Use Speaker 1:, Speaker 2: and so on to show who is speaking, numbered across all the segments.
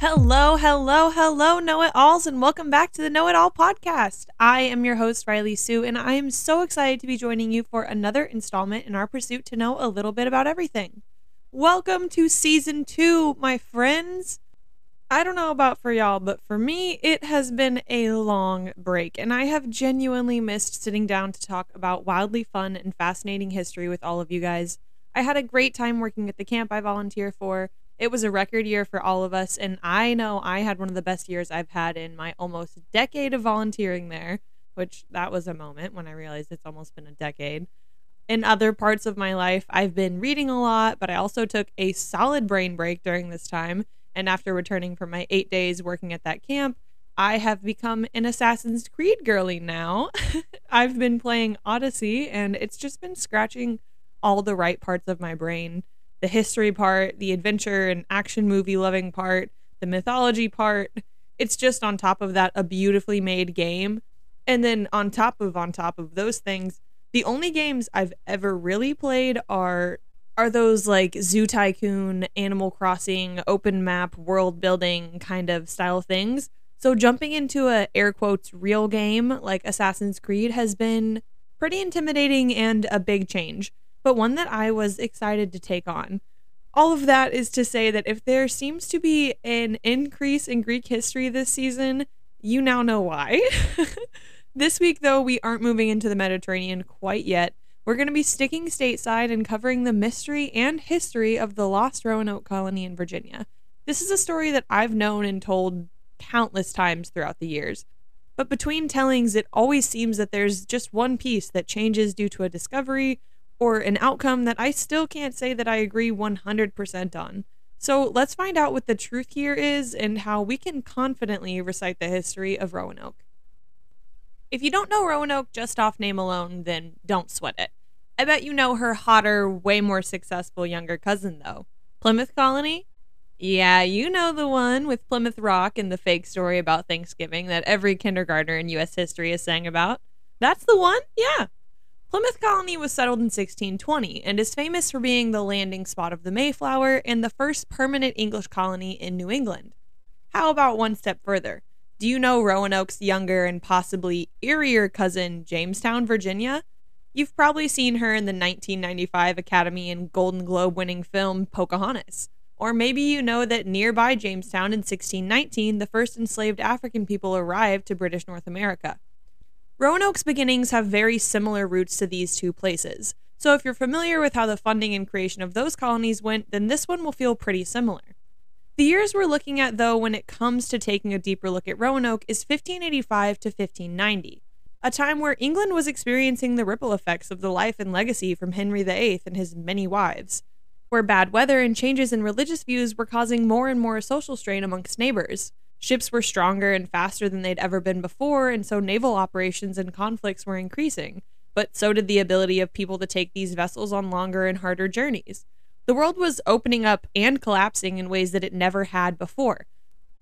Speaker 1: Hello, hello, hello, know it alls, and welcome back to the Know et al. podcast. I am your host, Riley Sue, and I am so excited to be joining you for another installment in our pursuit to know a little bit about everything. Welcome to season two, my friends. I don't know about for y'all, but for me, it has been a long break, and I have genuinely missed sitting down to talk about wildly fun and fascinating history with all of you guys. I had a great time working at the camp I volunteer for. It was a record year for all of us, and I know I had one of the best years I've had in my almost decade of volunteering there, which that was a moment when I realized it's almost been a decade. In other parts of my life, I've been reading a lot, but I also took a solid brain break during this time and after returning from my eight days working at that camp, I have become an Assassin's Creed girly now. I've been playing Odyssey, and it's just been scratching all the right parts of my brain the history part, the adventure and action movie loving part, the mythology part. It's just on top of that a beautifully made game. And then on top of on top of those things, the only games I've ever really played are are those like Zoo Tycoon, Animal Crossing, open map, world building kind of style things. So jumping into a air quotes real game like Assassin's Creed has been pretty intimidating and a big change, but one that I was excited to take on. All of that is to say that if there seems to be an increase in Greek history this season, you now know why. this week, though, we aren't moving into the Mediterranean quite yet, we're going to be sticking stateside and covering the mystery and history of the lost Roanoke colony in Virginia. This is a story that I've known and told countless times throughout the years. But between tellings, it always seems that there's just one piece that changes due to a discovery or an outcome that I still can't say that I agree 100% on. So let's find out what the truth here is and how we can confidently recite the history of Roanoke. If you don't know Roanoke just off name alone, then don't sweat it. I bet you know her hotter, way more successful younger cousin, though. Plymouth Colony? Yeah, you know the one with Plymouth Rock and the fake story about Thanksgiving that every kindergartner in U.S. history is sang about. That's the one? Yeah. Plymouth Colony was settled in 1620 and is famous for being the landing spot of the Mayflower and the first permanent English colony in New England. How about one step further? Do you know Roanoke's younger and possibly eerier cousin, Jamestown, Virginia? You've probably seen her in the 1995 Academy and Golden Globe winning film Pocahontas. Or maybe you know that nearby Jamestown in 1619, the first enslaved African people arrived to British North America. Roanoke's beginnings have very similar roots to these two places. So if you're familiar with how the funding and creation of those colonies went, then this one will feel pretty similar. The years we're looking at, though, when it comes to taking a deeper look at Roanoke is 1585 to 1590, a time where England was experiencing the ripple effects of the life and legacy from Henry VIII and his many wives, where bad weather and changes in religious views were causing more and more social strain amongst neighbors. Ships were stronger and faster than they'd ever been before, and so naval operations and conflicts were increasing, but so did the ability of people to take these vessels on longer and harder journeys. The world was opening up and collapsing in ways that it never had before.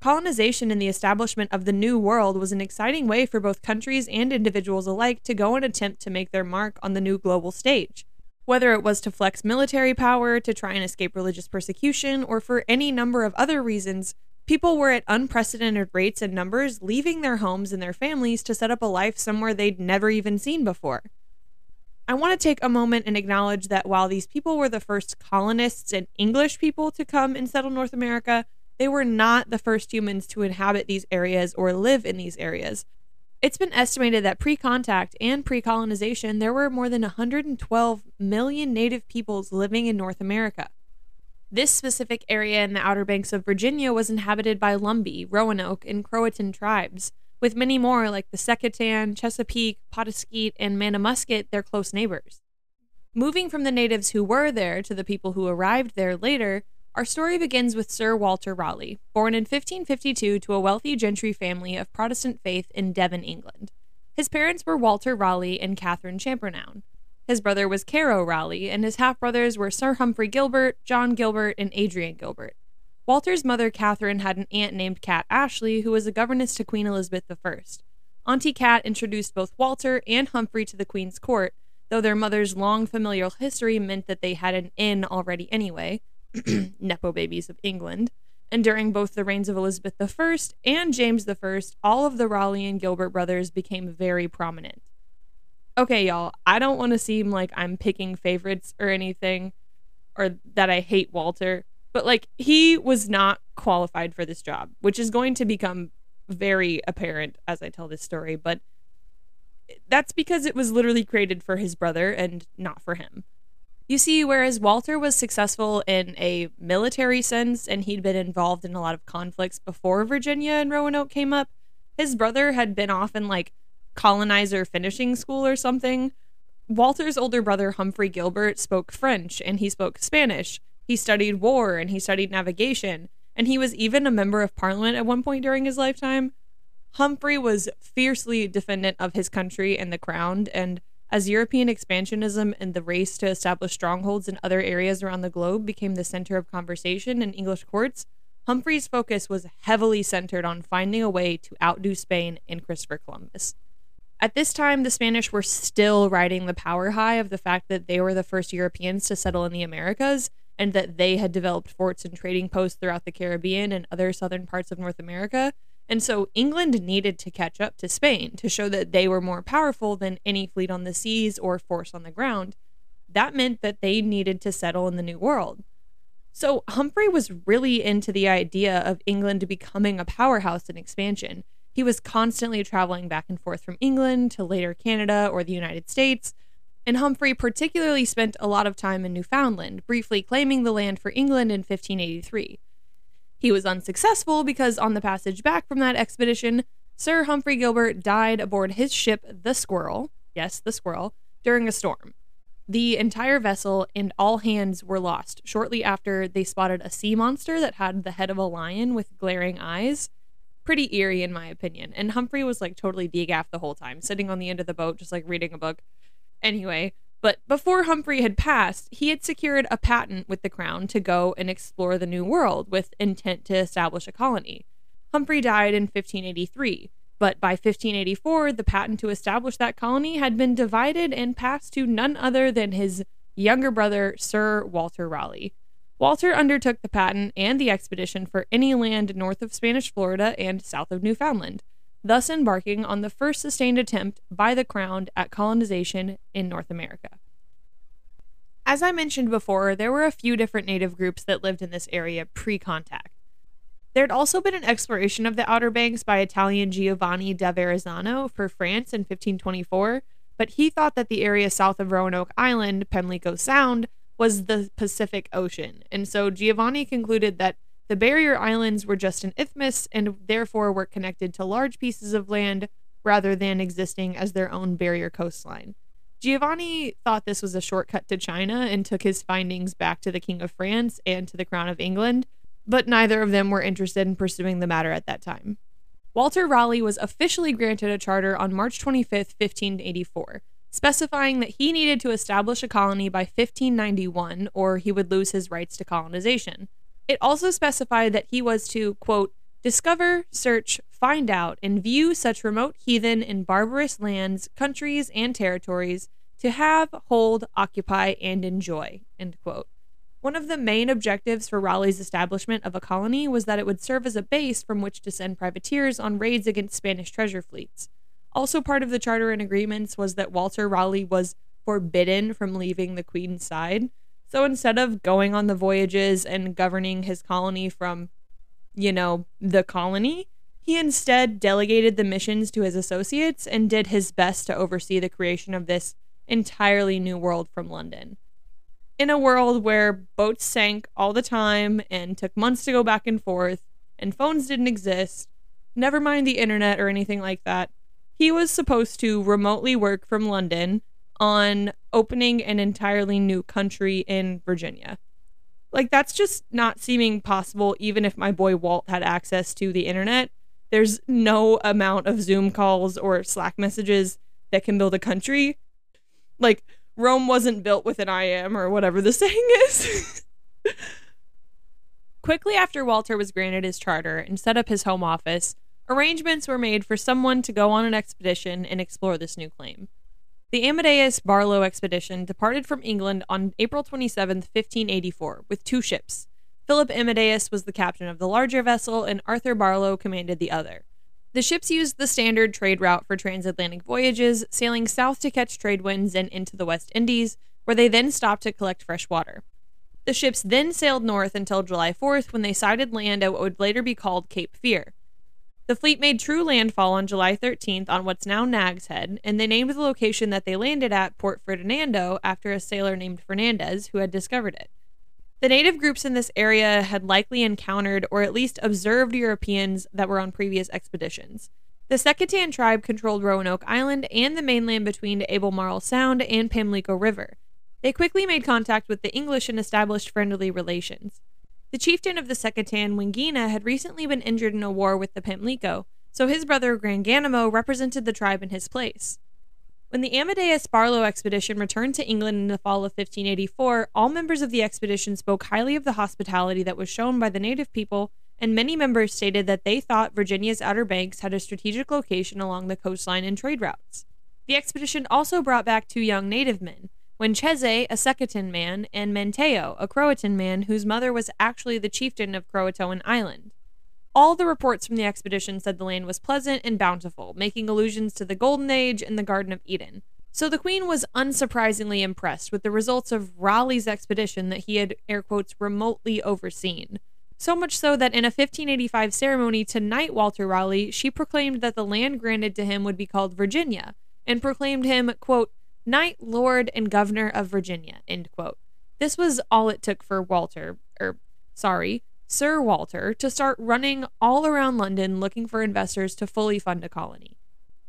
Speaker 1: Colonization and the establishment of the New World was an exciting way for both countries and individuals alike to go and attempt to make their mark on the new global stage. Whether it was to flex military power, to try and escape religious persecution, or for any number of other reasons, people were at unprecedented rates and numbers leaving their homes and their families to set up a life somewhere they'd never even seen before. I want to take a moment and acknowledge that while these people were the first colonists and English people to come and settle North America, they were not the first humans to inhabit these areas or live in these areas. It's been estimated that pre contact and pre colonization, there were more than 112 million native peoples living in North America. This specific area in the Outer Banks of Virginia was inhabited by Lumbee, Roanoke, and Croatan tribes with many more like the Secretan, Chesapeake, Pawtuskete, and Manamusket, their close neighbors. Moving from the natives who were there to the people who arrived there later, our story begins with Sir Walter Raleigh, born in 1552 to a wealthy gentry family of Protestant faith in Devon, England. His parents were Walter Raleigh and Catherine Champernowne. His brother was Carew Raleigh, and his half brothers were Sir Humphrey Gilbert, John Gilbert, and Adrian Gilbert. Walter's mother, Catherine, had an aunt named Cat Ashley, who was a governess to Queen Elizabeth I. Auntie Cat introduced both Walter and Humphrey to the Queen's court, though their mother's long familial history meant that they had an in already anyway. Nepo babies of England. And during both the reigns of Elizabeth I and James I, all of the Raleigh and Gilbert brothers became very prominent. Okay, y'all, I don't want to seem like I'm picking favorites or anything, or that I hate Walter, but like he was not qualified for this job, which is going to become very apparent as I tell this story, but that's because it was literally created for his brother and not for him. You see, whereas Walter was successful in a military sense and he'd been involved in a lot of conflicts before Virginia and Roanoke came up, his brother had been off in like colonizer finishing school or something. Walter's older brother, Humphrey Gilbert, spoke French and he spoke Spanish. He studied war and he studied navigation and he was even a member of parliament at one point during his lifetime. Humphrey was fiercely defendant of his country and the crown, and as European expansionism and the race to establish strongholds in other areas around the globe became the center of conversation in English courts, Humphrey's focus was heavily centered on finding a way to outdo Spain and Christopher Columbus. At this time, the Spanish were still riding the power high of the fact that they were the first Europeans to settle in the Americas and that they had developed forts and trading posts throughout the Caribbean and other southern parts of North America. And so England needed to catch up to Spain to show that they were more powerful than any fleet on the seas or force on the ground. That meant that they needed to settle in the New World. So Humphrey was really into the idea of England becoming a powerhouse in expansion. He was constantly traveling back and forth from England to later Canada or the United States, and Humphrey particularly spent a lot of time in Newfoundland, briefly claiming the land for England in 1583. He was unsuccessful because on the passage back from that expedition, Sir Humphrey Gilbert died aboard his ship, the Squirrel, yes, the Squirrel, during a storm. The entire vessel and all hands were lost shortly after they spotted a sea monster that had the head of a lion with glaring eyes. Pretty eerie, in my opinion. And Humphrey was like totally degaffed the whole time, sitting on the end of the boat, just like reading a book. Anyway, but before Humphrey had passed, he had secured a patent with the crown to go and explore the New World with intent to establish a colony. Humphrey died in 1583, but by 1584, the patent to establish that colony had been divided and passed to none other than his younger brother, Sir Walter Raleigh. Walter undertook the patent and the expedition for any land north of Spanish Florida and south of Newfoundland thus embarking on the first sustained attempt by the Crown at colonization in North America. As I mentioned before, there were a few different native groups that lived in this area pre contact. There had also been an exploration of the Outer Banks by Italian Giovanni da Verrazzano for France in 1524, but he thought that the area south of Roanoke Island, Pamlico Sound, was the Pacific Ocean, and so Giovanni concluded that the barrier islands were just an isthmus and therefore were connected to large pieces of land rather than existing as their own barrier coastline. Giovanni thought this was a shortcut to China and took his findings back to the King of France and to the Crown of England, but neither of them were interested in pursuing the matter at that time. Walter Raleigh was officially granted a charter on March 25, 1584, specifying that he needed to establish a colony by 1591 or he would lose his rights to colonization. It also specified that he was to, quote, discover, search, find out, and view such remote heathen and barbarous lands, countries, and territories to have, hold, occupy, and enjoy, end quote. One of the main objectives for Raleigh's establishment of a colony was that it would serve as a base from which to send privateers on raids against Spanish treasure fleets. Also, part of the charter and agreements was that Walter Raleigh was forbidden from leaving the Queen's side, so instead of going on the voyages and governing his colony from, you know, the colony, he instead delegated the missions to his associates and did his best to oversee the creation of this entirely new world from London. In a world where boats sank all the time and took months to go back and forth, and phones didn't exist, never mind the internet or anything like that, he was supposed to remotely work from London on opening an entirely new country in Virginia. Like, that's just not seeming possible, even if my boy Walt had access to the internet. There's no amount of Zoom calls or Slack messages that can build a country. Like, Rome wasn't built with an IM or whatever the saying is. Quickly after Walter was granted his charter and set up his home office, arrangements were made for someone to go on an expedition and explore this new claim. The Amadas Barlow expedition departed from England on April 27, 1584, with two ships. Philip Amadas was the captain of the larger vessel, and Arthur Barlow commanded the other. The ships used the standard trade route for transatlantic voyages, sailing south to catch trade winds and into the West Indies, where they then stopped to collect fresh water. The ships then sailed north until July 4th when they sighted land at what would later be called Cape Fear. The fleet made true landfall on July 13th on what's now Nag's Head, and they named the location that they landed at Port Ferdinando after a sailor named Fernandez who had discovered it. The native groups in this area had likely encountered or at least observed Europeans that were on previous expeditions. The Secretan tribe controlled Roanoke Island and the mainland between Albemarle Sound and Pamlico River. They quickly made contact with the English and established friendly relations. The chieftain of the Secretan, Wingina, had recently been injured in a war with the Pamlico, so his brother Granganimeo represented the tribe in his place. When the Amadas Barlow expedition returned to England in the fall of 1584, all members of the expedition spoke highly of the hospitality that was shown by the native people, and many members stated that they thought Virginia's Outer Banks had a strategic location along the coastline and trade routes. The expedition also brought back two young native men, Wincheze, a Secretan man, and Manteo, a Croatan man whose mother was actually the chieftain of Croatoan Island. All the reports from the expedition said the land was pleasant and bountiful, making allusions to the Golden Age and the Garden of Eden. So the Queen was unsurprisingly impressed with the results of Raleigh's expedition that he had, air quotes, remotely overseen. So much so that in a 1585 ceremony to knight Walter Raleigh, she proclaimed that the land granted to him would be called Virginia, and proclaimed him, quote, Knight, Lord, and Governor of Virginia, end quote. This was all it took for Walter, or sorry, Sir Walter, to start running all around London looking for investors to fully fund a colony.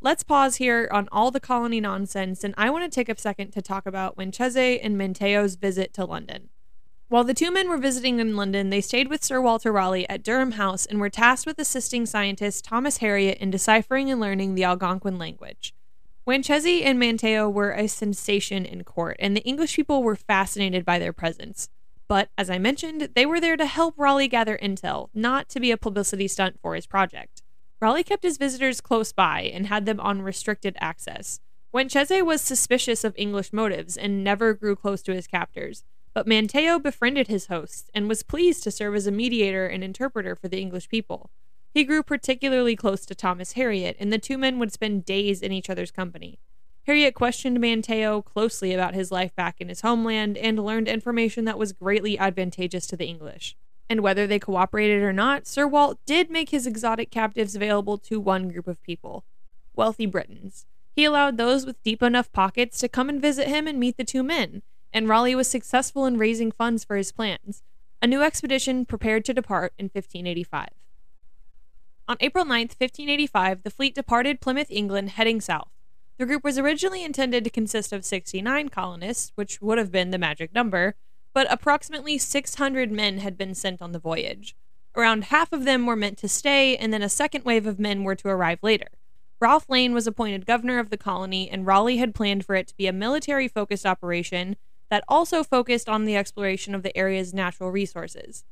Speaker 1: Let's pause here on all the colony nonsense, and I want to take a second to talk about Wincheze and Manteo's visit to London. While the two men were visiting in London, they stayed with Sir Walter Raleigh at Durham House and were tasked with assisting scientist Thomas Harriot in deciphering and learning the Algonquin language. Wincheze and Manteo were a sensation in court, and the English people were fascinated by their presence. But, as I mentioned, they were there to help Raleigh gather intel, not to be a publicity stunt for his project. Raleigh kept his visitors close by and had them on restricted access. Wincheze was suspicious of English motives and never grew close to his captors, but Manteo befriended his hosts and was pleased to serve as a mediator and interpreter for the English people. He grew particularly close to Thomas Harriot, and the two men would spend days in each other's company. Harriot questioned Manteo closely about his life back in his homeland and learned information that was greatly advantageous to the English. And whether they cooperated or not, Sir Walt did make his exotic captives available to one group of people wealthy Britons. He allowed those with deep enough pockets to come and visit him and meet the two men, and Raleigh was successful in raising funds for his plans. A new expedition prepared to depart in 1585. On April 9, 1585, the fleet departed Plymouth, England, heading south. The group was originally intended to consist of 69 colonists, which would have been the magic number, but approximately 600 men had been sent on the voyage. Around half of them were meant to stay, and then a second wave of men were to arrive later. Ralph Lane was appointed governor of the colony, and Raleigh had planned for it to be a military focused operation that also focused on the exploration of the area's natural resources.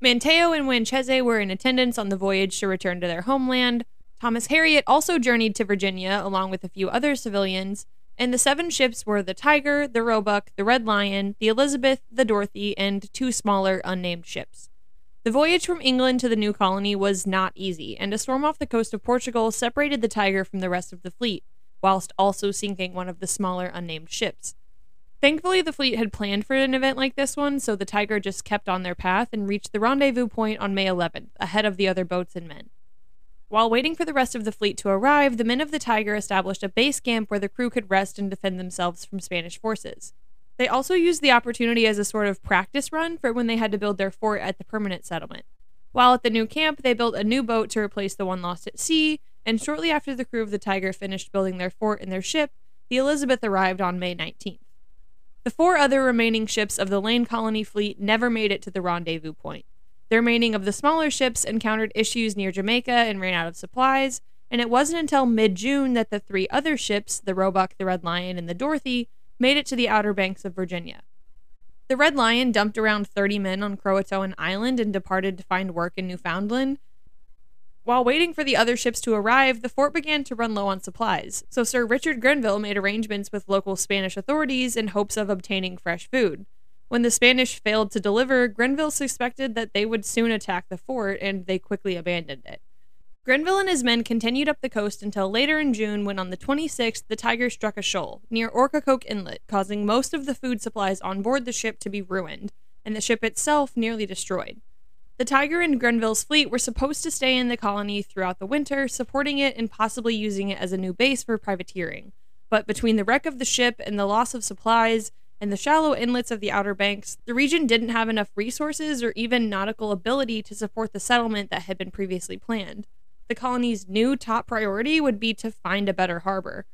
Speaker 1: Manteo and Wincheze were in attendance on the voyage to return to their homeland. Thomas Harriot also journeyed to Virginia along with a few other civilians, and the seven ships were the Tiger, the Roebuck, the Red Lion, the Elizabeth, the Dorothy, and two smaller unnamed ships. The voyage from England to the new colony was not easy, and a storm off the coast of Portugal separated the Tiger from the rest of the fleet, whilst also sinking one of the smaller unnamed ships. Thankfully, the fleet had planned for an event like this one, so the Tiger just kept on their path and reached the rendezvous point on May 11th, ahead of the other boats and men. While waiting for the rest of the fleet to arrive, the men of the Tiger established a base camp where the crew could rest and defend themselves from Spanish forces. They also used the opportunity as a sort of practice run for when they had to build their fort at the permanent settlement. While at the new camp, they built a new boat to replace the one lost at sea, and shortly after the crew of the Tiger finished building their fort and their ship, the Elizabeth arrived on May 19th. The four other remaining ships of the Lane Colony fleet never made it to the rendezvous point. The remaining of the smaller ships encountered issues near Jamaica and ran out of supplies, and it wasn't until mid June that the three other ships, the Roebuck, the Red Lion, and the Dorothy, made it to the Outer Banks of Virginia. The Red Lion dumped around 30 men on Croatoan Island and departed to find work in Newfoundland, While waiting for the other ships to arrive, the fort began to run low on supplies, so Sir Richard Grenville made arrangements with local Spanish authorities in hopes of obtaining fresh food. When the Spanish failed to deliver, Grenville suspected that they would soon attack the fort, and they quickly abandoned it. Grenville and his men continued up the coast until later in June when on the 26th the Tiger struck a shoal near Ocracoke Inlet, causing most of the food supplies on board the ship to be ruined, and the ship itself nearly destroyed. The Tiger and Grenville's fleet were supposed to stay in the colony throughout the winter, supporting it and possibly using it as a new base for privateering. But between the wreck of the ship and the loss of supplies, and the shallow inlets of the Outer Banks, the region didn't have enough resources or even nautical ability to support the settlement that had been previously planned the colony's new top priority would be to find a better harbor.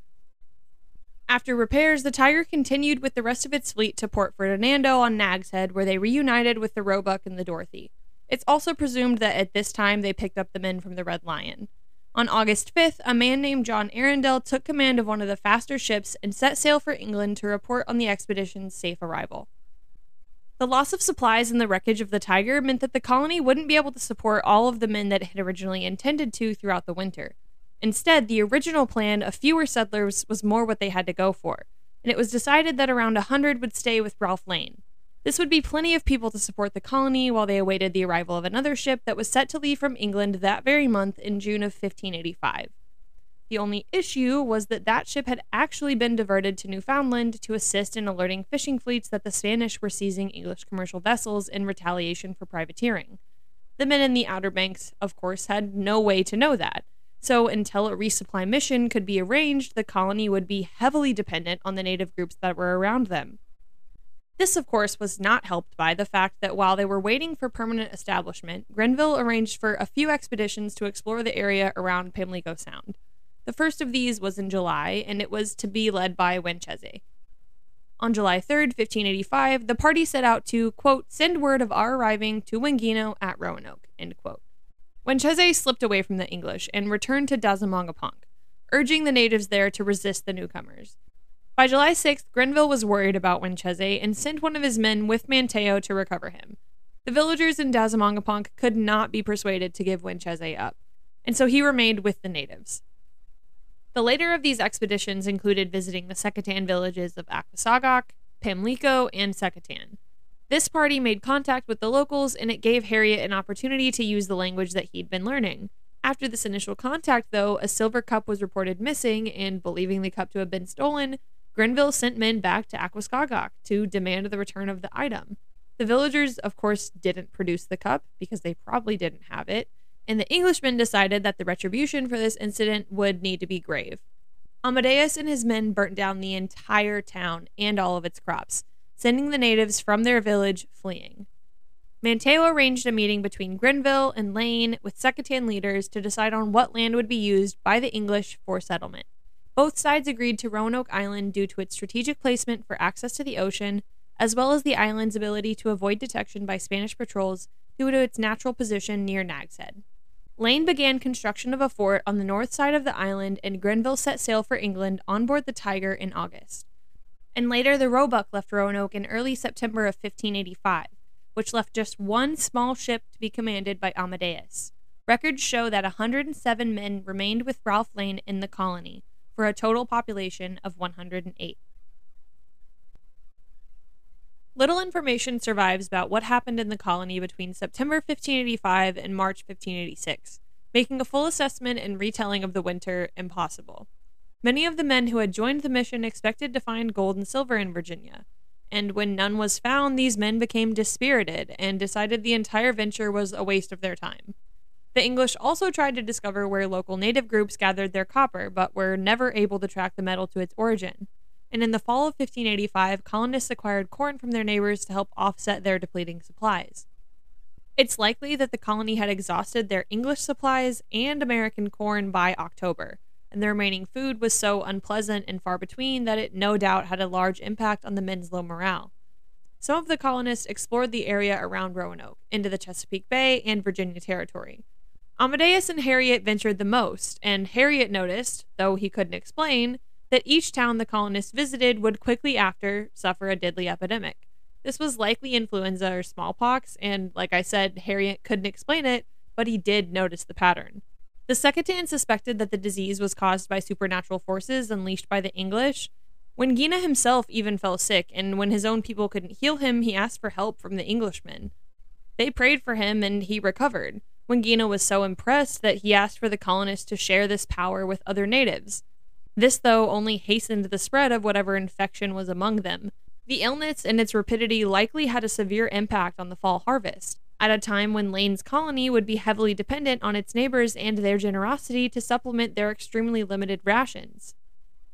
Speaker 1: After repairs, the Tiger continued with the rest of its fleet to Port Ferdinando on Nag's Head, where they reunited with the Roebuck and the Dorothy. It's also presumed that at this time they picked up the men from the Red Lion. On August 5th, a man named John Arundel took command of one of the faster ships and set sail for England to report on the expedition's safe arrival. The loss of supplies and the wreckage of the Tiger meant that the colony wouldn't be able to support all of the men that it had originally intended to throughout the winter. Instead, the original plan of fewer settlers was more what they had to go for, and it was decided that around a 100 would stay with Ralph Lane. This would be plenty of people to support the colony while they awaited the arrival of another ship that was set to leave from England that very month in June of 1585. The only issue was that that ship had actually been diverted to Newfoundland to assist in alerting fishing fleets that the Spanish were seizing English commercial vessels in retaliation for privateering. The men in the Outer Banks, of course, had no way to know that. So, until a resupply mission could be arranged, the colony would be heavily dependent on the native groups that were around them. This, of course, was not helped by the fact that while they were waiting for permanent establishment, Grenville arranged for a few expeditions to explore the area around Pamlico Sound. The first of these was in July, and it was to be led by Wincheze. On July 3rd, 1585, the party set out to, quote, send word of our arriving to Wingina at Roanoke, end quote. Wincheze slipped away from the English and returned to Dazamongapunk, urging the natives there to resist the newcomers. By July 6th, Grenville was worried about Wincheze and sent one of his men with Manteo to recover him. The villagers in Dazamongapunk could not be persuaded to give Wincheze up, and so he remained with the natives. The later of these expeditions included visiting the Secatan villages of Aquasagok, Pamlico, and Secatan. This party made contact with the locals and it gave Harriot an opportunity to use the language that he'd been learning. After this initial contact, though, a silver cup was reported missing, and believing the cup to have been stolen, Grenville sent men back to Aquasagok to demand the return of the item. The villagers, of course, didn't produce the cup because they probably didn't have it, and the Englishmen decided that the retribution for this incident would need to be grave. Amadas and his men burnt down the entire town and all of its crops, sending the natives from their village fleeing. Manteo arranged a meeting between Grenville and Lane with Secatan leaders to decide on what land would be used by the English for settlement. Both sides agreed to Roanoke Island due to its strategic placement for access to the ocean, as well as the island's ability to avoid detection by Spanish patrols due to its natural position near Nag's Head. Lane began construction of a fort on the north side of the island, and Grenville set sail for England on board the Tiger in August. And later, the Roebuck left Roanoke in early September of 1585, which left just one small ship to be commanded by Amadas. Records show that 107 men remained with Ralph Lane in the colony, for a total population of 108. Little information survives about what happened in the colony between September 1585 and March 1586, making a full assessment and retelling of the winter impossible. Many of the men who had joined the mission expected to find gold and silver in Virginia, and when none was found, these men became dispirited and decided the entire venture was a waste of their time. The English also tried to discover where local native groups gathered their copper, but were never able to track the metal to its origin and in the fall of 1585, colonists acquired corn from their neighbors to help offset their depleting supplies. It's likely that the colony had exhausted their English supplies and American corn by October, and the remaining food was so unpleasant and far between that it no doubt had a large impact on the men's low morale. Some of the colonists explored the area around Roanoke, into the Chesapeake Bay and Virginia Territory. Amadas and Harriot ventured the most, and Harriot noticed, though he couldn't explain, that each town the colonists visited would quickly after suffer a deadly epidemic. This was likely influenza or smallpox, and like I said, Harriot couldn't explain it, but he did notice the pattern. The Secretan suspected that the disease was caused by supernatural forces unleashed by the English. Wingina himself even fell sick, and when his own people couldn't heal him, he asked for help from the Englishmen. They prayed for him, and he recovered. Wingina was so impressed that he asked for the colonists to share this power with other natives. This, though, only hastened the spread of whatever infection was among them. The illness and its rapidity likely had a severe impact on the fall harvest, at a time when Lane's colony would be heavily dependent on its neighbors and their generosity to supplement their extremely limited rations.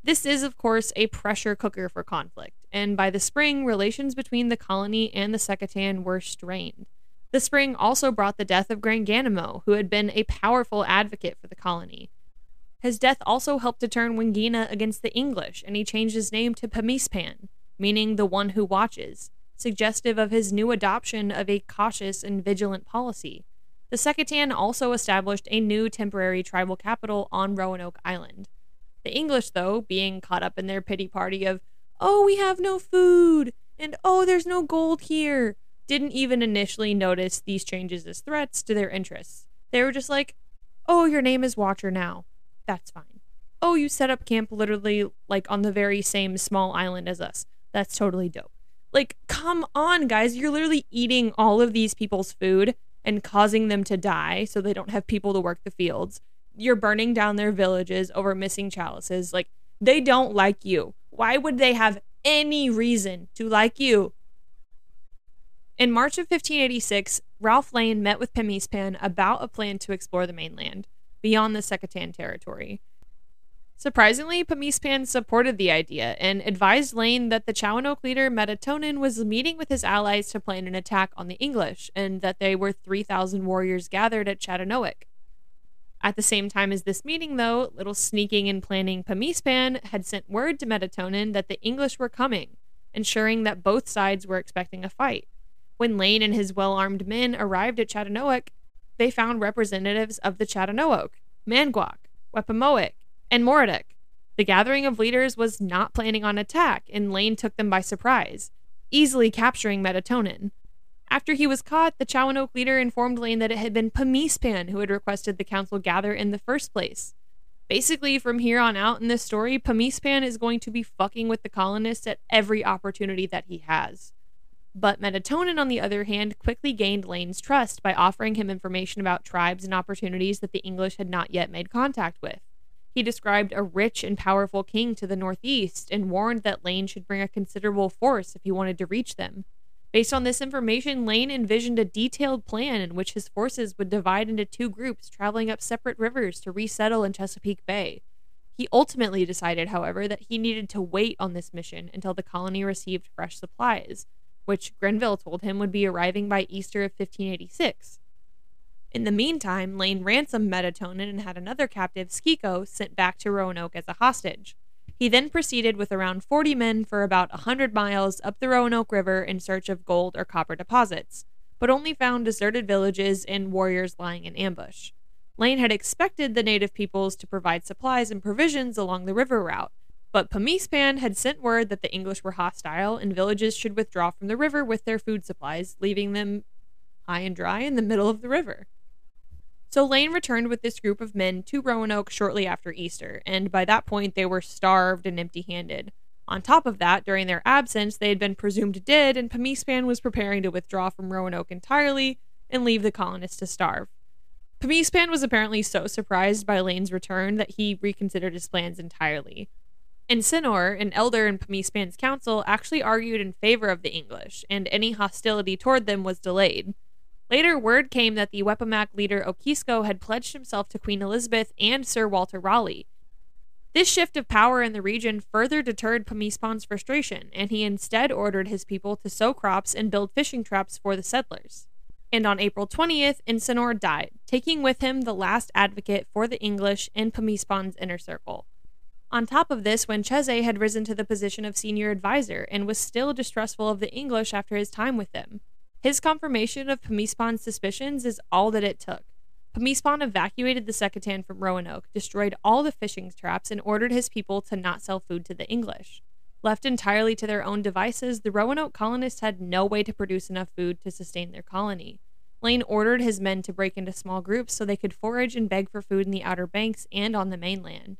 Speaker 1: This is, of course, a pressure cooker for conflict, and by the spring, relations between the colony and the Secretan were strained. The spring also brought the death of Granganimeo, who had been a powerful advocate for the colony. His death also helped to turn Wingina against the English, and he changed his name to Pamispan, meaning the one who watches, suggestive of his new adoption of a cautious and vigilant policy. The Secretan also established a new temporary tribal capital on Roanoke Island. The English, though, being caught up in their pity party of, oh, we have no food, and oh, there's no gold here, didn't even initially notice these changes as threats to their interests. They were just like, oh, your name is Watcher now. That's fine. Oh, you set up camp literally like on the very same small island as us. That's totally dope. Like, come on, guys. You're literally eating all of these people's food and causing them to die so they don't have people to work the fields. You're burning down their villages over missing chalices. Like, they don't like you. Why would they have any reason to like you? In March of 1586, Ralph Lane met with Pemispan about a plan to explore the mainland, beyond the Secretan territory. Surprisingly, Pemispan supported the idea and advised Lane that the Chowanoke leader Metatonin was meeting with his allies to plan an attack on the English, and that they were 3,000 warriors gathered at Chattanoic. At the same time as this meeting, though, little sneaking and planning Pemispan had sent word to Metatonin that the English were coming, ensuring that both sides were expecting a fight. When Lane and his well armed men arrived at Chattanoic, they found representatives of the Chattanoic, Manguac, Wepamoic, and Moridic. The gathering of leaders was not planning on attack, and Lane took them by surprise, easily capturing Metatonin. After he was caught, the Chowanoke leader informed Lane that it had been Pamispan who had requested the council gather in the first place. Basically, from here on out in this story, Pamispan is going to be fucking with the colonists at every opportunity that he has. But Metatonin, on the other hand, quickly gained Lane's trust by offering him information about tribes and opportunities that the English had not yet made contact with. He described a rich and powerful king to the northeast and warned that Lane should bring a considerable force if he wanted to reach them. Based on this information, Lane envisioned a detailed plan in which his forces would divide into two groups traveling up separate rivers to resettle in Chesapeake Bay. He ultimately decided, however, that he needed to wait on this mission until the colony received fresh supplies, which Grenville told him would be arriving by Easter of 1586. In the meantime, Lane ransomed Metatonin and had another captive, Skiko, sent back to Roanoke as a hostage. He then proceeded with around 40 men for about a 100 miles up the Roanoke River in search of gold or copper deposits, but only found deserted villages and warriors lying in ambush. Lane had expected the native peoples to provide supplies and provisions along the river route, but Pemispan had sent word that the English were hostile and villages should withdraw from the river with their food supplies, leaving them high and dry in the middle of the river. So Lane returned with this group of men to Roanoke shortly after Easter, and by that point they were starved and empty handed. On top of that, during their absence, they had been presumed dead, and Pemispan was preparing to withdraw from Roanoke entirely and leave the colonists to starve. Pemispan was apparently so surprised by Lane's return that he reconsidered his plans entirely. Ensenore, an elder in Pemispan's council, actually argued in favor of the English, and any hostility toward them was delayed. Later, word came that the Wepomac leader Okisko had pledged himself to Queen Elizabeth and Sir Walter Raleigh. This shift of power in the region further deterred Pemispan's frustration, and he instead ordered his people to sow crops and build fishing traps for the settlers. And on April 20th, Ensenore died, taking with him the last advocate for the English in Pemispan's inner circle. On top of this, when Wincheze had risen to the position of senior advisor and was still distrustful of the English after his time with them. His confirmation of Pemispan's suspicions is all that it took. Pemispan evacuated the Secretan from Roanoke, destroyed all the fishing traps, and ordered his people to not sell food to the English. Left entirely to their own devices, the Roanoke colonists had no way to produce enough food to sustain their colony. Lane ordered his men to break into small groups so they could forage and beg for food in the Outer Banks and on the mainland.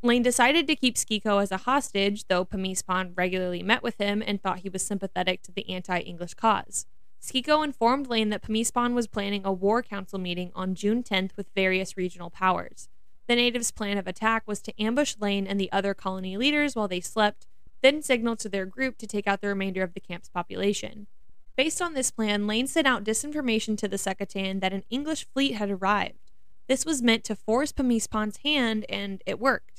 Speaker 1: Lane decided to keep Skiko as a hostage, though Pamispon regularly met with him and thought he was sympathetic to the anti English cause. Skiko informed Lane that Pamispon was planning a war council meeting on June 10th with various regional powers. The natives' plan of attack was to ambush Lane and the other colony leaders while they slept, then signal to their group to take out the remainder of the camp's population. Based on this plan, Lane sent out disinformation to the Secretan that an English fleet had arrived. This was meant to force Pamispon's hand, and it worked.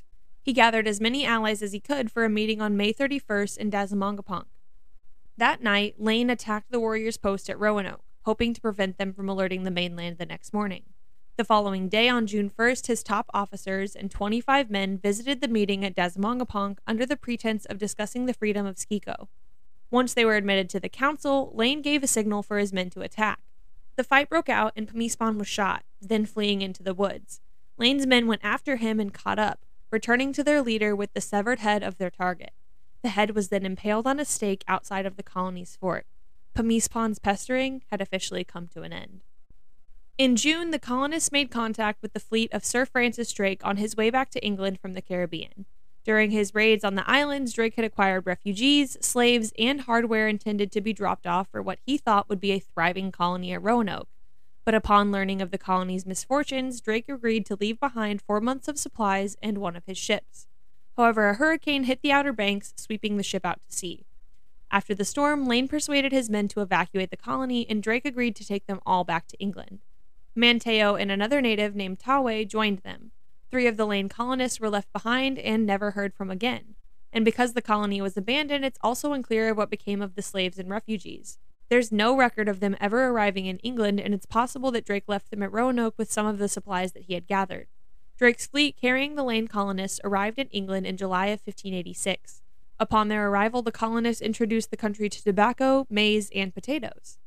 Speaker 1: He gathered as many allies as he could for a meeting on May 31st in Dazamongapunk. That night, Lane attacked the warriors' post at Roanoke, hoping to prevent them from alerting the mainland the next morning. The following day, on June 1st, his top officers and 25 men visited the meeting at Dazamongapunk under the pretense of discussing the freedom of Skiko. Once they were admitted to the council, Lane gave a signal for his men to attack. The fight broke out and Pamispon was shot, then fleeing into the woods. Lane's men went after him and caught up, returning to their leader with the severed head of their target. The head was then impaled on a stake outside of the colony's fort. Pamispon's pestering had officially come to an end. In June, the colonists made contact with the fleet of Sir Francis Drake on his way back to England from the Caribbean. During his raids on the islands, Drake had acquired refugees, slaves, and hardware intended to be dropped off for what he thought would be a thriving colony at Roanoke. But upon learning of the colony's misfortunes, Drake agreed to leave behind four months of supplies and one of his ships. However, a hurricane hit the Outer Banks, sweeping the ship out to sea. After the storm, Lane persuaded his men to evacuate the colony, and Drake agreed to take them all back to England. Manteo and another native named Tawe joined them. Three of the Lane colonists were left behind and never heard from again. And because the colony was abandoned, it's also unclear what became of the slaves and refugees. There's no record of them ever arriving in England, and it's possible that Drake left them at Roanoke with some of the supplies that he had gathered. Drake's fleet carrying the Lane colonists arrived in England in July of 1586. Upon their arrival, the colonists introduced the country to tobacco, maize, and potatoes.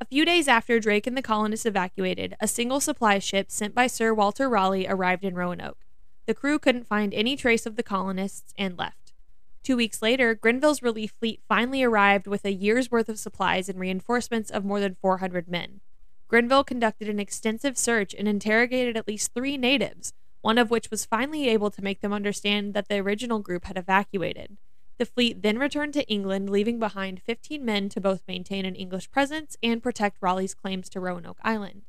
Speaker 1: A few days after Drake and the colonists evacuated, a single supply ship sent by Sir Walter Raleigh arrived in Roanoke. The crew couldn't find any trace of the colonists and left. Two weeks later, Grenville's relief fleet finally arrived with a year's worth of supplies and reinforcements of more than 400 men. Grenville conducted an extensive search and interrogated at least three natives, one of which was finally able to make them understand that the original group had evacuated. The fleet then returned to England, leaving behind 15 men to both maintain an English presence and protect Raleigh's claims to Roanoke Island.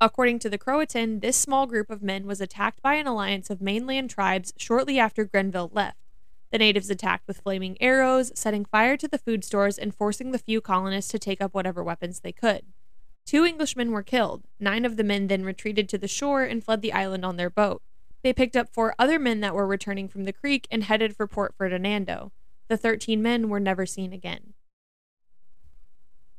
Speaker 1: According to the Croatan, this small group of men was attacked by an alliance of mainland tribes shortly after Grenville left. The natives attacked with flaming arrows, setting fire to the food stores and forcing the few colonists to take up whatever weapons they could. Two Englishmen were killed. Nine of the men then retreated to the shore and fled the island on their boat. They picked up four other men that were returning from the creek and headed for Port Ferdinando. The 13 men were never seen again.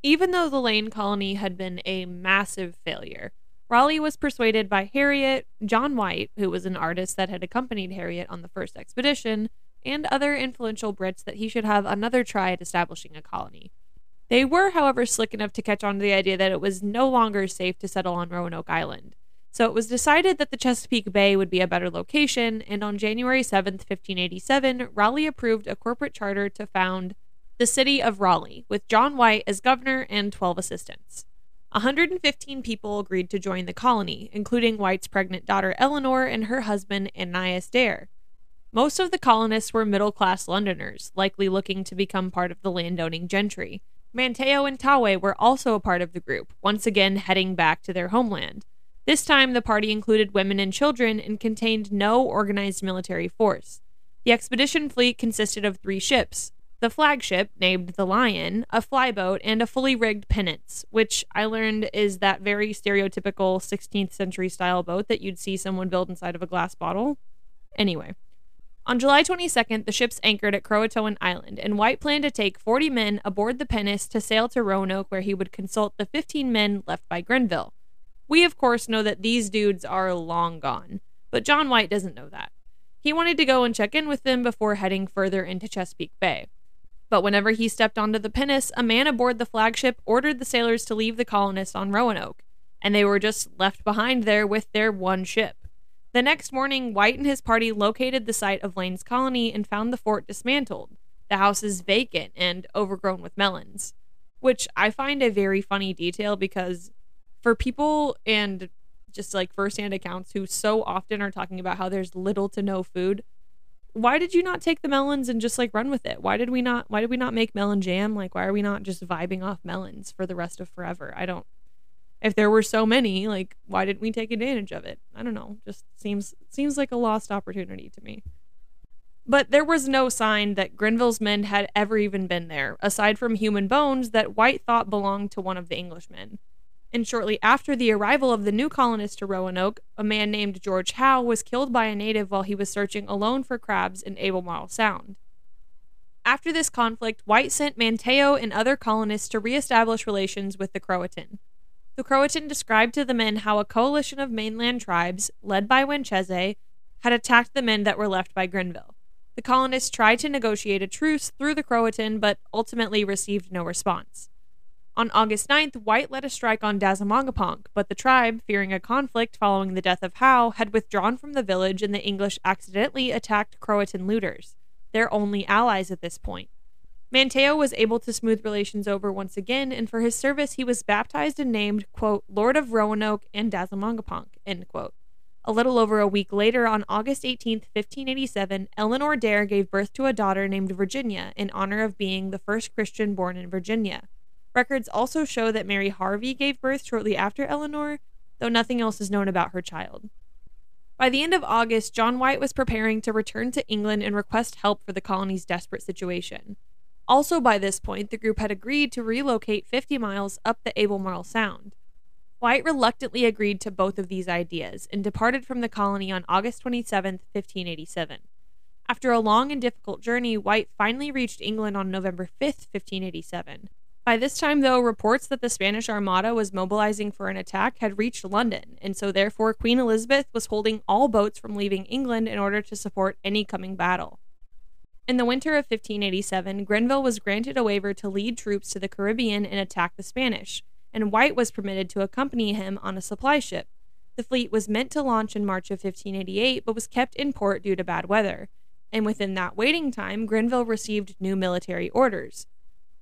Speaker 1: Even though the Lane colony had been a massive failure, Raleigh was persuaded by Harriot, John White, who was an artist that had accompanied Harriot on the first expedition, and other influential Brits that he should have another try at establishing a colony. They were, however, slick enough to catch on to the idea that it was no longer safe to settle on Roanoke Island. So it was decided that the Chesapeake Bay would be a better location, and on January 7, 1587, Raleigh approved a corporate charter to found the city of Raleigh, with John White as governor and 12 assistants. 115 people agreed to join the colony, including White's pregnant daughter Eleanor and her husband Ananias Dare. Most of the colonists were middle class Londoners, likely looking to become part of the landowning gentry. Manteo and Tawe were also a part of the group, once again heading back to their homeland. This time, the party included women and children and contained no organized military force. The expedition fleet consisted of three ships the flagship, named the Lion, a flyboat, and a fully rigged pinnace, which I learned is that very stereotypical 16th century style boat that you'd see someone build inside of a glass bottle. Anyway, on July 22nd, the ships anchored at Croatoan Island, and White planned to take 40 men aboard the pinnace to sail to Roanoke, where he would consult the 15 men left by Grenville. We, of course, know that these dudes are long gone, but John White doesn't know that. He wanted to go and check in with them before heading further into Chesapeake Bay. But whenever he stepped onto the pinnace, a man aboard the flagship ordered the sailors to leave the colonists on Roanoke, and they were just left behind there with their one ship. The next morning, White and his party located the site of Lane's colony and found the fort dismantled, the houses vacant and overgrown with melons. which I find a very funny detail because for people and just like firsthand accounts who so often are talking about how there's little to no food, why did you not take the melons and just like run with it? Why did we not why did we not make melon jam? Like why are we not just vibing off melons for the rest of forever? I don't if there were so many, like why didn't we take advantage of it? I don't know. Just seems seems like a lost opportunity to me. But there was no sign that Grenville's men had ever even been there, aside from human bones that White thought belonged to one of the Englishmen. And shortly after the arrival of the new colonists to Roanoke, a man named George Howe was killed by a native while he was searching alone for crabs in Albemarle Sound. After this conflict, White sent Manteo and other colonists to reestablish relations with the Croatan. The Croatan described to the men how a coalition of mainland tribes, led by Wanchese, had attacked the men that were left by Grenville. The colonists tried to negotiate a truce through the Croatan, but ultimately received no response. On August 9th, White led a strike on Dasamongueponke, but the tribe, fearing a conflict following the death of Howe, had withdrawn from the village and the English accidentally attacked Croatan looters, their only allies at this point. Manteo was able to smooth relations over once again, and for his service he was baptized and named, quote, Lord of Roanoke and Dasamongueponke, end quote. A little over a week later, on August 18, 1587, Eleanor Dare gave birth to a daughter named Virginia in honor of being the first Christian born in Virginia. Records also show that Mary Harvey gave birth shortly after Eleanor, though nothing else is known about her child. By the end of August, John White was preparing to return to England and request help for the colony's desperate situation. Also, by this point, the group had agreed to relocate 50 miles up the Albemarle Sound. White reluctantly agreed to both of these ideas and departed from the colony on August 27, 1587. After a long and difficult journey, White finally reached England on November 5, 1587. By this time, though, reports that the Spanish Armada was mobilizing for an attack had reached London, and so therefore Queen Elizabeth was holding all boats from leaving England in order to support any coming battle. In the winter of 1587, Grenville was granted a waiver to lead troops to the Caribbean and attack the Spanish, and White was permitted to accompany him on a supply ship. The fleet was meant to launch in March of 1588, but was kept in port due to bad weather. And within that waiting time, Grenville received new military orders.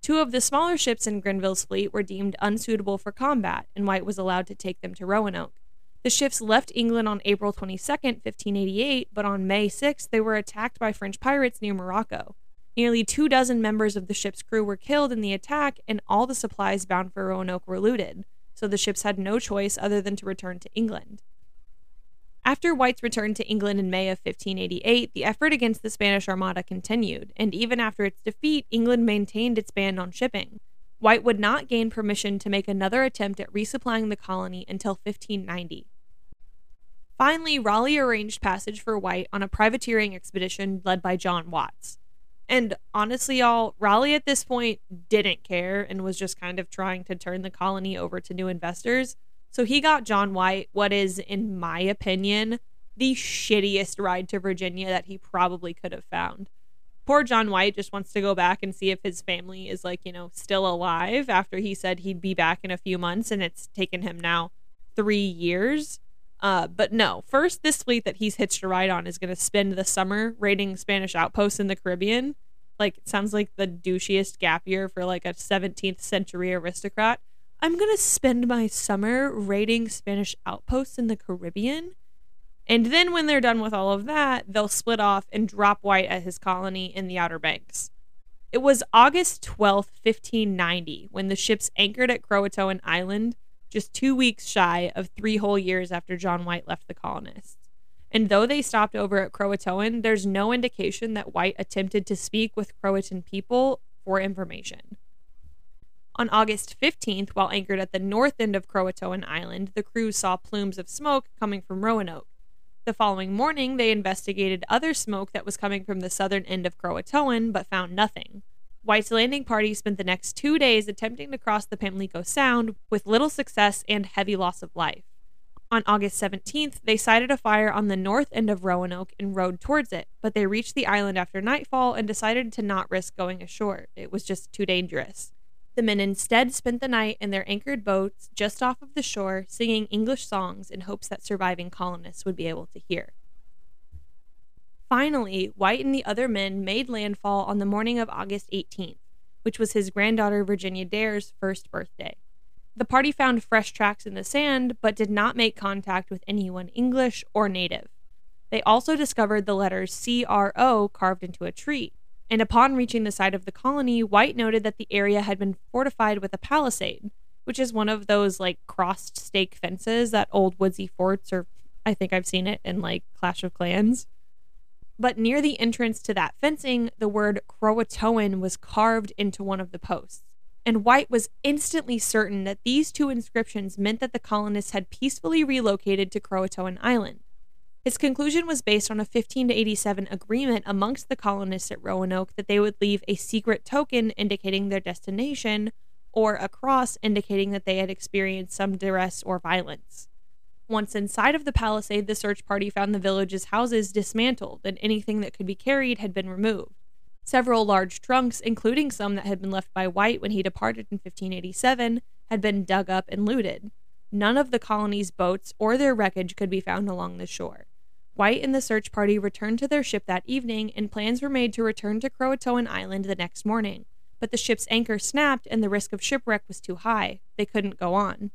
Speaker 1: Two of the smaller ships in Grenville's fleet were deemed unsuitable for combat, and White was allowed to take them to Roanoke. The ships left England on April 22, 1588, but on May 6 they were attacked by French pirates near Morocco. Nearly two dozen members of the ship's crew were killed in the attack, and all the supplies bound for Roanoke were looted, so the ships had no choice other than to return to England. After White's return to England in May of 1588, the effort against the Spanish Armada continued, and even after its defeat, England maintained its ban on shipping. White would not gain permission to make another attempt at resupplying the colony until 1590. Finally, Raleigh arranged passage for White on a privateering expedition led by John Watts. And honestly, y'all, Raleigh at this point didn't care and was just kind of trying to turn the colony over to new investors. So he got John White, what is, in my opinion, the shittiest ride to Virginia that he probably could have found. Poor John White just wants to go back and see if his family is, like, you know, still alive after he said he'd be back in a few months, and it's taken him now three years. Uh, but no, first, this fleet that he's hitched a ride on is going to spend the summer raiding Spanish outposts in the Caribbean. Like, sounds like the douchiest gap year for like a 17th century aristocrat. I'm going to spend my summer raiding Spanish outposts in the Caribbean. And then when they're done with all of that, they'll split off and drop White at his colony in the Outer Banks. It was August 12th, 1590, when the ships anchored at Croatoan Island just two weeks shy of three whole years after John White left the colonists. And though they stopped over at Croatoan, there's no indication that White attempted to speak with Croatan people for information. On August 15th, while anchored at the north end of Croatoan Island, the crew saw plumes of smoke coming from Roanoke. The following morning, they investigated other smoke that was coming from the southern end of Croatoan, but found nothing. White's landing party spent the next two days attempting to cross the Pamlico Sound with little success and heavy loss of life. On August 17th, they sighted a fire on the north end of Roanoke and rowed towards it, but they reached the island after nightfall and decided to not risk going ashore. It was just too dangerous. The men instead spent the night in their anchored boats just off of the shore, singing English songs in hopes that surviving colonists would be able to hear. Finally, White and the other men made landfall on the morning of August 18th. which was his granddaughter Virginia Dare's first birthday. The party found fresh tracks in the sand, but did not make contact with anyone English or native. They also discovered the letters CRO carved into a tree, and upon reaching the site of the colony, White noted that the area had been fortified with a palisade, which is one of those like crossed stake fences that old woodsy forts, or I think I've seen it in like Clash of Clans. But near the entrance to that fencing, the word Croatoan was carved into one of the posts. And White was instantly certain that these two inscriptions meant that the colonists had peacefully relocated to Croatoan Island. His conclusion was based on a 1587 agreement amongst the colonists at Roanoke that they would leave a secret token indicating their destination or a cross indicating that they had experienced some duress or violence. Once inside of the palisade, the search party found the village's houses dismantled and anything that could be carried had been removed. Several large trunks, including some that had been left by White when he departed in 1587, had been dug up and looted. None of the colony's boats or their wreckage could be found along the shore. White and the search party returned to their ship that evening, and plans were made to return to Croatoan Island the next morning. But the ship's anchor snapped, and the risk of shipwreck was too high. They couldn't go on.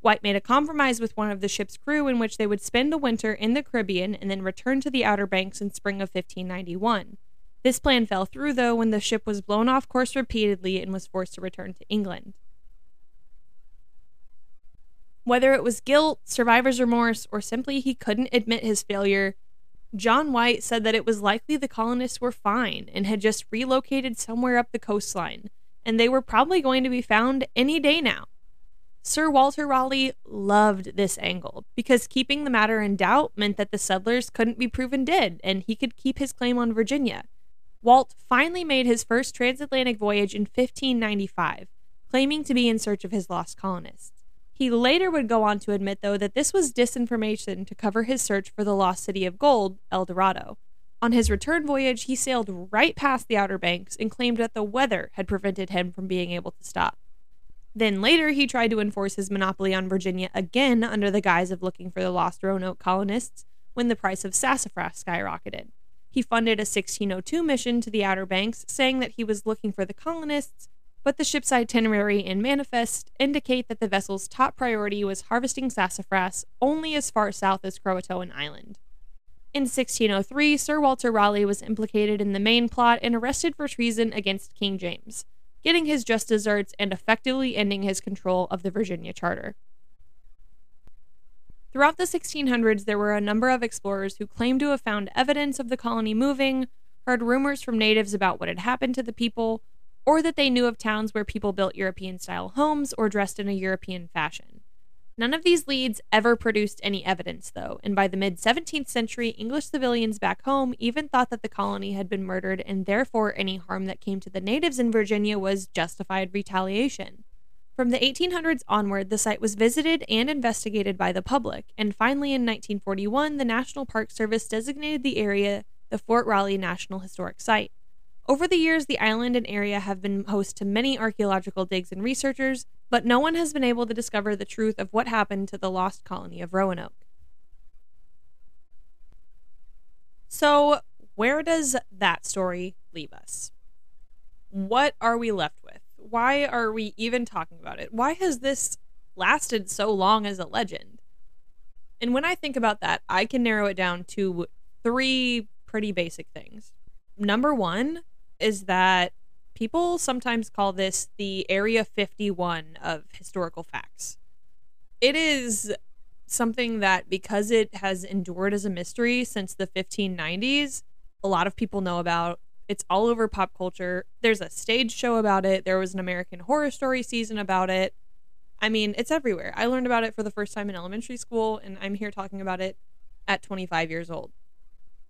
Speaker 1: White made a compromise with one of the ship's crew in which they would spend the winter in the Caribbean and then return to the Outer Banks in spring of 1591. This plan fell through, though, when the ship was blown off course repeatedly and was forced to return to England. Whether it was guilt, survivor's remorse, or simply he couldn't admit his failure, John White said that it was likely the colonists were fine and had just relocated somewhere up the coastline, and they were probably going to be found any day now. Sir Walter Raleigh loved this angle because keeping the matter in doubt meant that the settlers couldn't be proven dead and he could keep his claim on Virginia. Walt finally made his first transatlantic voyage in 1595, claiming to be in search of his lost colonists. He later would go on to admit, though, that this was disinformation to cover his search for the lost city of gold, El Dorado. On his return voyage, he sailed right past the Outer Banks and claimed that the weather had prevented him from being able to stop. Then later, he tried to enforce his monopoly on Virginia again under the guise of looking for the lost Roanoke colonists when the price of sassafras skyrocketed. He funded a 1602 mission to the Outer Banks, saying that he was looking for the colonists, but the ship's itinerary and manifest indicate that the vessel's top priority was harvesting sassafras only as far south as Croatoan Island. In 1603, Sir Walter Raleigh was implicated in the main plot and arrested for treason against King James getting his just desserts, and effectively ending his control of the Virginia Charter. Throughout the 1600s, there were a number of explorers who claimed to have found evidence of the colony moving, heard rumors from natives about what had happened to the people, or that they knew of towns where people built European style homes or dressed in a European fashion. None of these leads ever produced any evidence, though, and by the mid 17th century, English civilians back home even thought that the colony had been murdered, and therefore any harm that came to the natives in Virginia was justified retaliation. From the 1800s onward, the site was visited and investigated by the public, and finally in 1941, the National Park Service designated the area the Fort Raleigh National Historic Site. Over the years, the island and area have been host to many archaeological digs and researchers, but no one has been able to discover the truth of what happened to the lost colony of Roanoke. So, where does that story leave us? What are we left with? Why are we even talking about it? Why has this lasted so long as a legend? And when I think about that, I can narrow it down to three pretty basic things. Number one, is that people sometimes call this the Area 51 of historical facts. It is something that, because it has endured as a mystery since the 1590s, a lot of people know about. It's all over pop culture. There's a stage show about it, there was an American Horror Story season about it. I mean, it's everywhere. I learned about it for the first time in elementary school, and I'm here talking about it at 25 years old.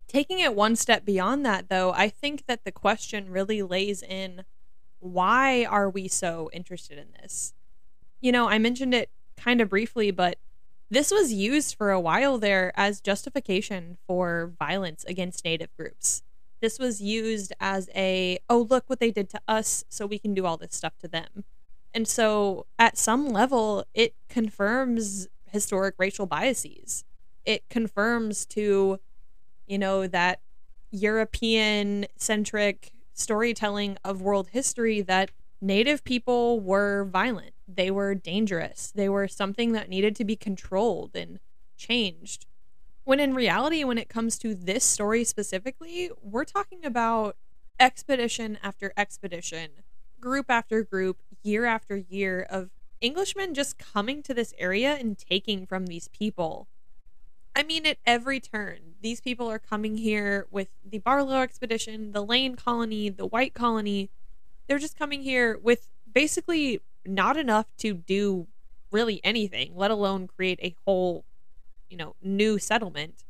Speaker 1: Taking it one step beyond that, though, I think that the question really lays in why are we so interested in this? You know, I mentioned it kind of briefly, but this was used for a while there as justification for violence against Native groups. This was used as a, oh, look what they did to us, so we can do all this stuff to them. And so, at some level, it confirms historic racial biases. It confirms to you know, that European centric storytelling of world history that native people were violent, they were dangerous, they were something that needed to be controlled and changed. When in reality, when it comes to this story specifically, we're talking about expedition after expedition, group after group, year after year of Englishmen just coming to this area and taking from these people. I mean, at every turn, these people are coming here with the Barlow expedition, the Lane colony, the White colony. They're just coming here with basically not enough to do really anything, let alone create a whole, you know, new settlement.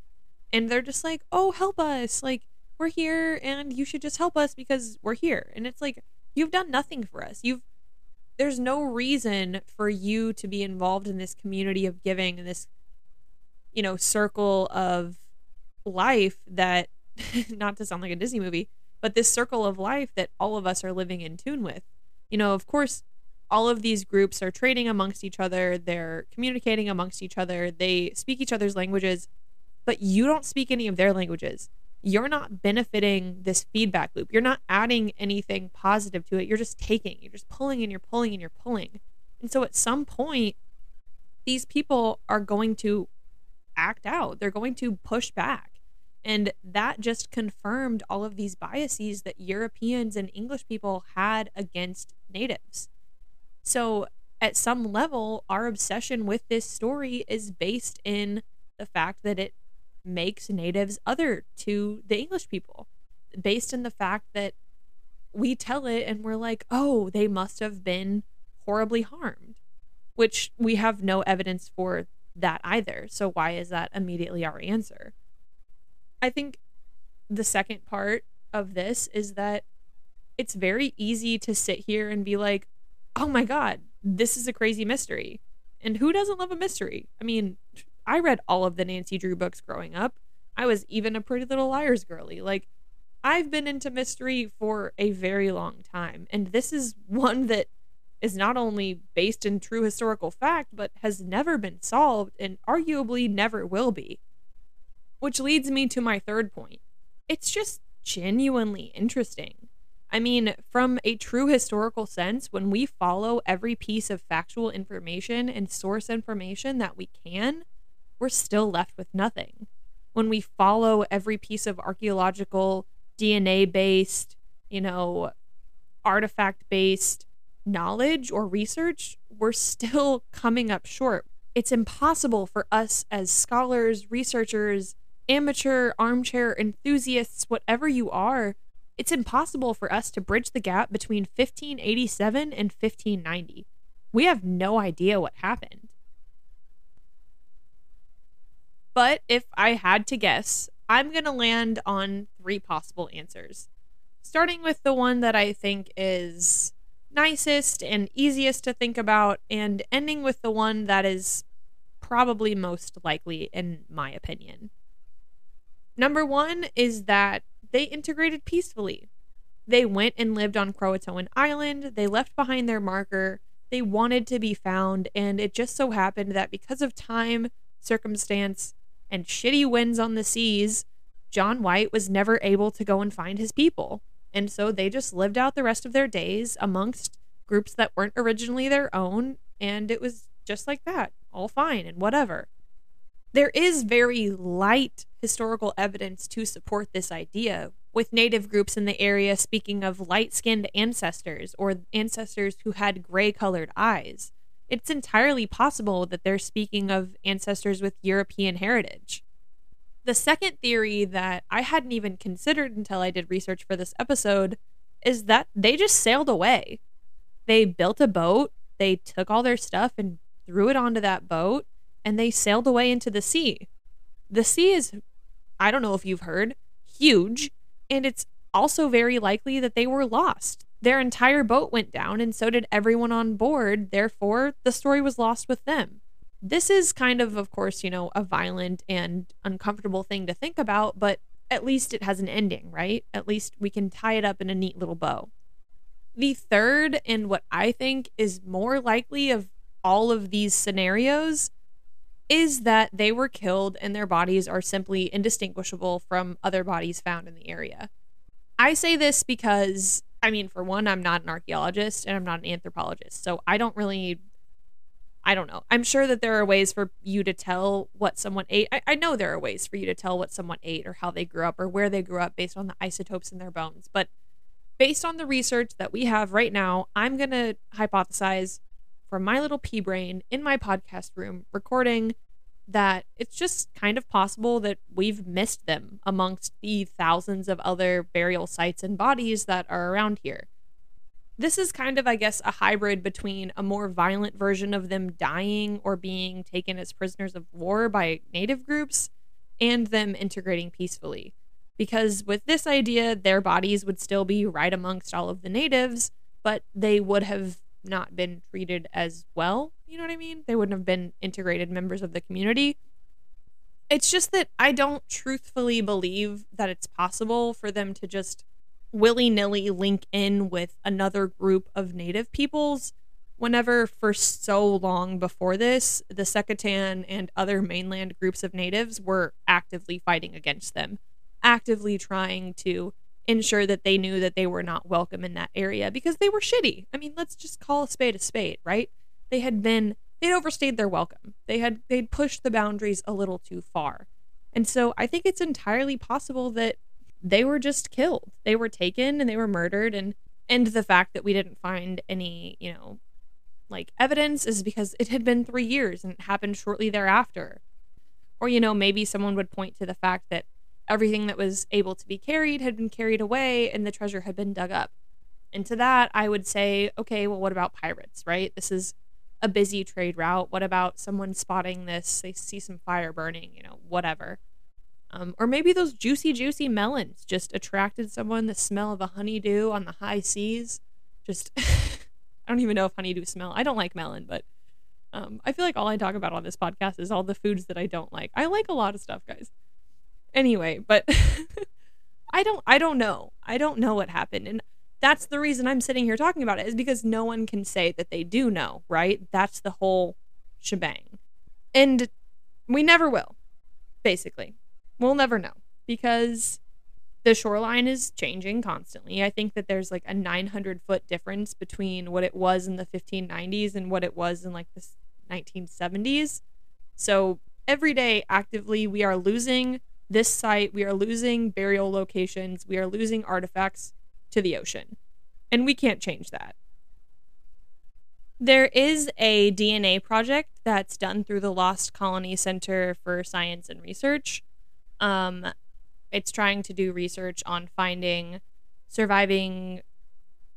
Speaker 1: And they're just like, oh, help us. Like, we're here and you should just help us because we're here. And it's like, you've done nothing for us. You've there's no reason for you to be involved in this community of giving and this you know circle of life that not to sound like a disney movie but this circle of life that all of us are living in tune with you know of course all of these groups are trading amongst each other they're communicating amongst each other they speak each other's languages but you don't speak any of their languages you're not benefiting this feedback loop. You're not adding anything positive to it. You're just taking, you're just pulling and you're pulling and you're pulling. And so at some point, these people are going to act out, they're going to push back. And that just confirmed all of these biases that Europeans and English people had against natives. So, at some level, our obsession with this story is based in the fact that it makes natives other to the English people based in the fact that we tell it and we're like, oh, they must have been horribly harmed, which we have no evidence for that either. So, why is that immediately our answer? I think the second part of this is that it's very easy to sit here and be like, oh my God, this is a crazy mystery. And who doesn't love a mystery? I mean, I read all of the Nancy Drew books growing up. I was even a Pretty Little Liars girly. Like, I've been into mystery for a very long time, and this is one that is not only based in true historical fact, but has never been solved and arguably never will be. Which leads me to my third point. It's just genuinely interesting. I mean, from a true historical sense, when we follow every piece of factual information and source information that we can, we're still left with nothing. When we follow every piece of archaeological, DNA based, you know, artifact based knowledge or research, we're still coming up short. It's impossible for us as scholars, researchers, amateur, armchair enthusiasts, whatever you are, it's impossible for us to bridge the gap between 1587 and 1590. We have no idea what happened. But if I had to guess, I'm going to land on three possible answers. Starting with the one that I think is nicest and easiest to think about, and ending with the one that is probably most likely, in my opinion. Number one is that they integrated peacefully. They went and lived on Croatoan Island, they left behind their marker, they wanted to be found, and it just so happened that because of time, circumstance, and shitty winds on the seas, John White was never able to go and find his people. And so they just lived out the rest of their days amongst groups that weren't originally their own. And it was just like that, all fine and whatever. There is very light historical evidence to support this idea, with native groups in the area speaking of light skinned ancestors or ancestors who had gray colored eyes it's entirely possible that they're speaking of ancestors with European heritage. The second theory that I hadn't even considered until I did research for this episode is that they just sailed away. They built a boat, they took all their stuff and threw it onto that boat, and they sailed away into the sea. The sea is, I don't know if you've heard, huge, and it's also very likely that they were lost their entire boat went down, and so did everyone on board. Therefore, the story was lost with them. This is kind of, of course, you know, a violent and uncomfortable thing to think about, but at least it has an ending, right? At least we can tie it up in a neat little bow. The third, and what I think is more likely of all of these scenarios, is that they were killed and their bodies are simply indistinguishable from other bodies found in the area. I say this because, I mean, for one, I'm not an archaeologist and I'm not an anthropologist. So I don't really, I don't know. I'm sure that there are ways for you to tell what someone ate. I, I know there are ways for you to tell what someone ate or how they grew up or where they grew up based on the isotopes in their bones. But based on the research that we have right now, I'm going to hypothesize from my little pea brain in my podcast room recording that it's just kind of possible that we've missed them amongst the thousands of other burial sites and bodies that are around here. This is kind of, I guess, a hybrid between a more violent version of them dying or being taken as prisoners of war by native groups and them integrating peacefully. Because with this idea, their bodies would still be right amongst all of the natives, but they would have not been treated as well you know what I mean? They wouldn't have been integrated members of the community. It's just that I don't truthfully believe that it's possible for them to just willy nilly link in with another group of native peoples whenever for so long before this, the Secotan and other mainland groups of natives were actively fighting against them, actively trying to ensure that they knew that they were not welcome in that area because they were shitty. I mean, let's just call a spade a spade, right? they had been they'd overstayed their welcome. They had they'd pushed the boundaries a little too far. And so I think it's entirely possible that they were just killed. They were taken and they were murdered and and the fact that we didn't find any, you know, like evidence is because it had been 3 years and it happened shortly thereafter. Or you know, maybe someone would point to the fact that everything that was able to be carried had been carried away and the treasure had been dug up. And to that, I would say, okay, well, what about pirates, right? This is a busy trade route? What about someone spotting this? They see some fire burning, you know, whatever. Um, or maybe those juicy, juicy melons just attracted someone. The smell of a honeydew on the high seas. Just, I don't even know if honeydew smell. I don't like melon, but um, I feel like all I talk about on this podcast is all the foods that I don't like. I like a lot of stuff, guys. Anyway, but I don't, I don't know. I don't know what happened, and that's the reason I'm sitting here talking about it is because no one can say that they do know, right? That's the whole shebang. And we never will, basically. We'll never know because the shoreline is changing constantly. I think that there's like a 900 foot difference between what it was in the 1590s and what it was in like the 1970s. So every day, actively, we are losing this site, we are losing burial locations, we are losing artifacts to the ocean. And we can't change that. There is a DNA project that's done through the Lost Colony Center for Science and Research. Um, it's trying to do research on finding surviving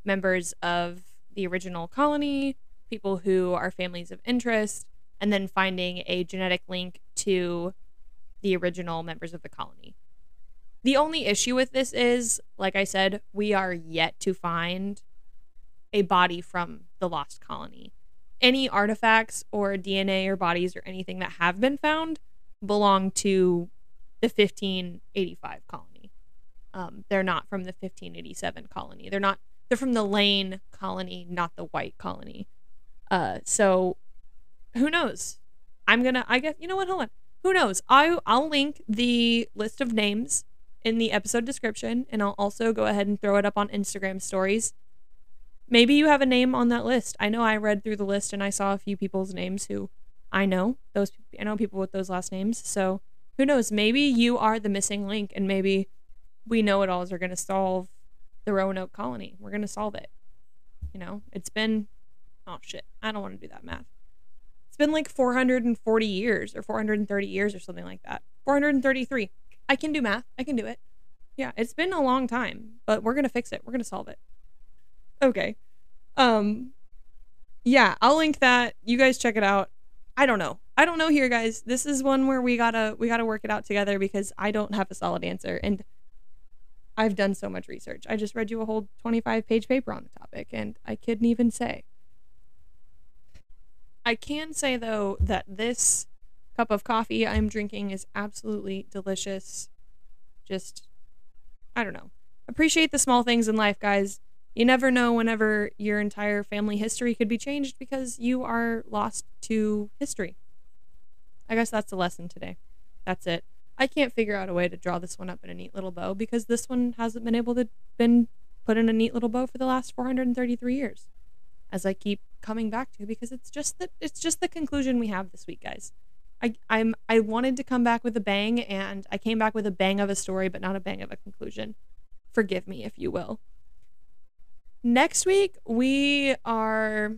Speaker 1: members of the original colony, people who are families of interest, and then finding a genetic link to the original members of the colony. The only issue with this is, like I said, we are yet to find a body from the lost colony. Any artifacts or DNA or bodies or anything that have been found belong to the 1585 colony. Um, they're not from the 1587 colony. They're not. They're from the Lane colony, not the White colony. Uh, so who knows? I'm gonna. I guess you know what? Hold on. Who knows? I I'll link the list of names in the episode description, and I'll also go ahead and throw it up on Instagram stories. Maybe you have a name on that list. I know I read through the list and I saw a few people's names who I know those. I know people with those last names. So who knows? Maybe you are the missing link, and maybe we know it alls are going to solve the Roanoke colony. We're going to solve it. You know, it's been oh shit. I don't want to do that math. It's been like 440 years or 430 years or something like that. 433. I can do math. I can do it. Yeah, it's been a long time, but we're gonna fix it. We're gonna solve it. Okay. Um yeah, I'll link that. You guys check it out. I don't know. I don't know here, guys. This is one where we gotta we gotta work it out together because I don't have a solid answer and I've done so much research. I just read you a whole 25 page paper on the topic and I couldn't even say. I can say though that this cup of coffee I'm drinking is absolutely delicious. Just, I don't know. Appreciate the small things in life, guys. You never know whenever your entire family history could be changed because you are lost to history. I guess that's the lesson today. That's it. I can't figure out a way to draw this one up in a neat little bow because this one hasn't been able to been put in a neat little bow for the last 433 years. As I keep coming back to because it's just the it's just the conclusion we have this week, guys. I I'm I wanted to come back with a bang and I came back with a bang of a story but not a bang of a conclusion. Forgive me if you will. Next week we are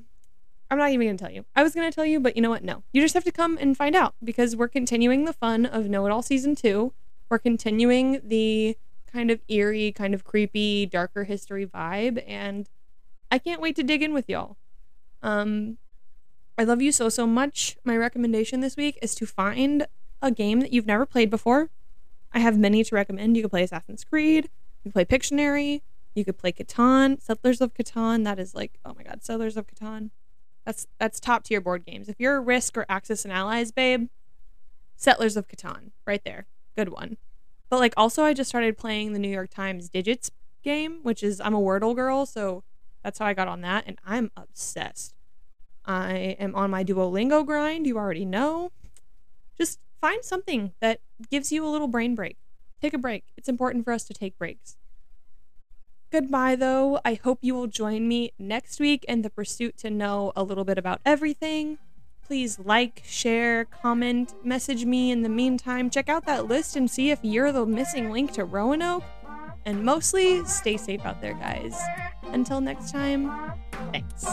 Speaker 1: I'm not even going to tell you. I was going to tell you, but you know what? No. You just have to come and find out because we're continuing the fun of Know et al Season 2. We're continuing the kind of eerie, kind of creepy, darker history vibe. And I can't wait to dig in with y'all. Um, I love you so, so much. My recommendation this week is to find a game that you've never played before. I have many to recommend. You could play Assassin's Creed, you could play Pictionary, you could play Catan, Settlers of Catan. That is like, oh my god, Settlers of Catan. That's that's top tier board games. If you're a Risk or Axis and Allies babe, Settlers of Catan, right there, good one. But like also, I just started playing the New York Times Digits game, which is I'm a Wordle girl, so that's how I got on that, and I'm obsessed. I am on my Duolingo grind. You already know. Just find something that gives you a little brain break. Take a break. It's important for us to take breaks. Goodbye, though. I hope you will join me next week in the pursuit to know a little bit about everything. Please like, share, comment, message me in the meantime. Check out that list and see if you're the missing link to Roanoke. And mostly, stay safe out there, guys. Until next time, thanks.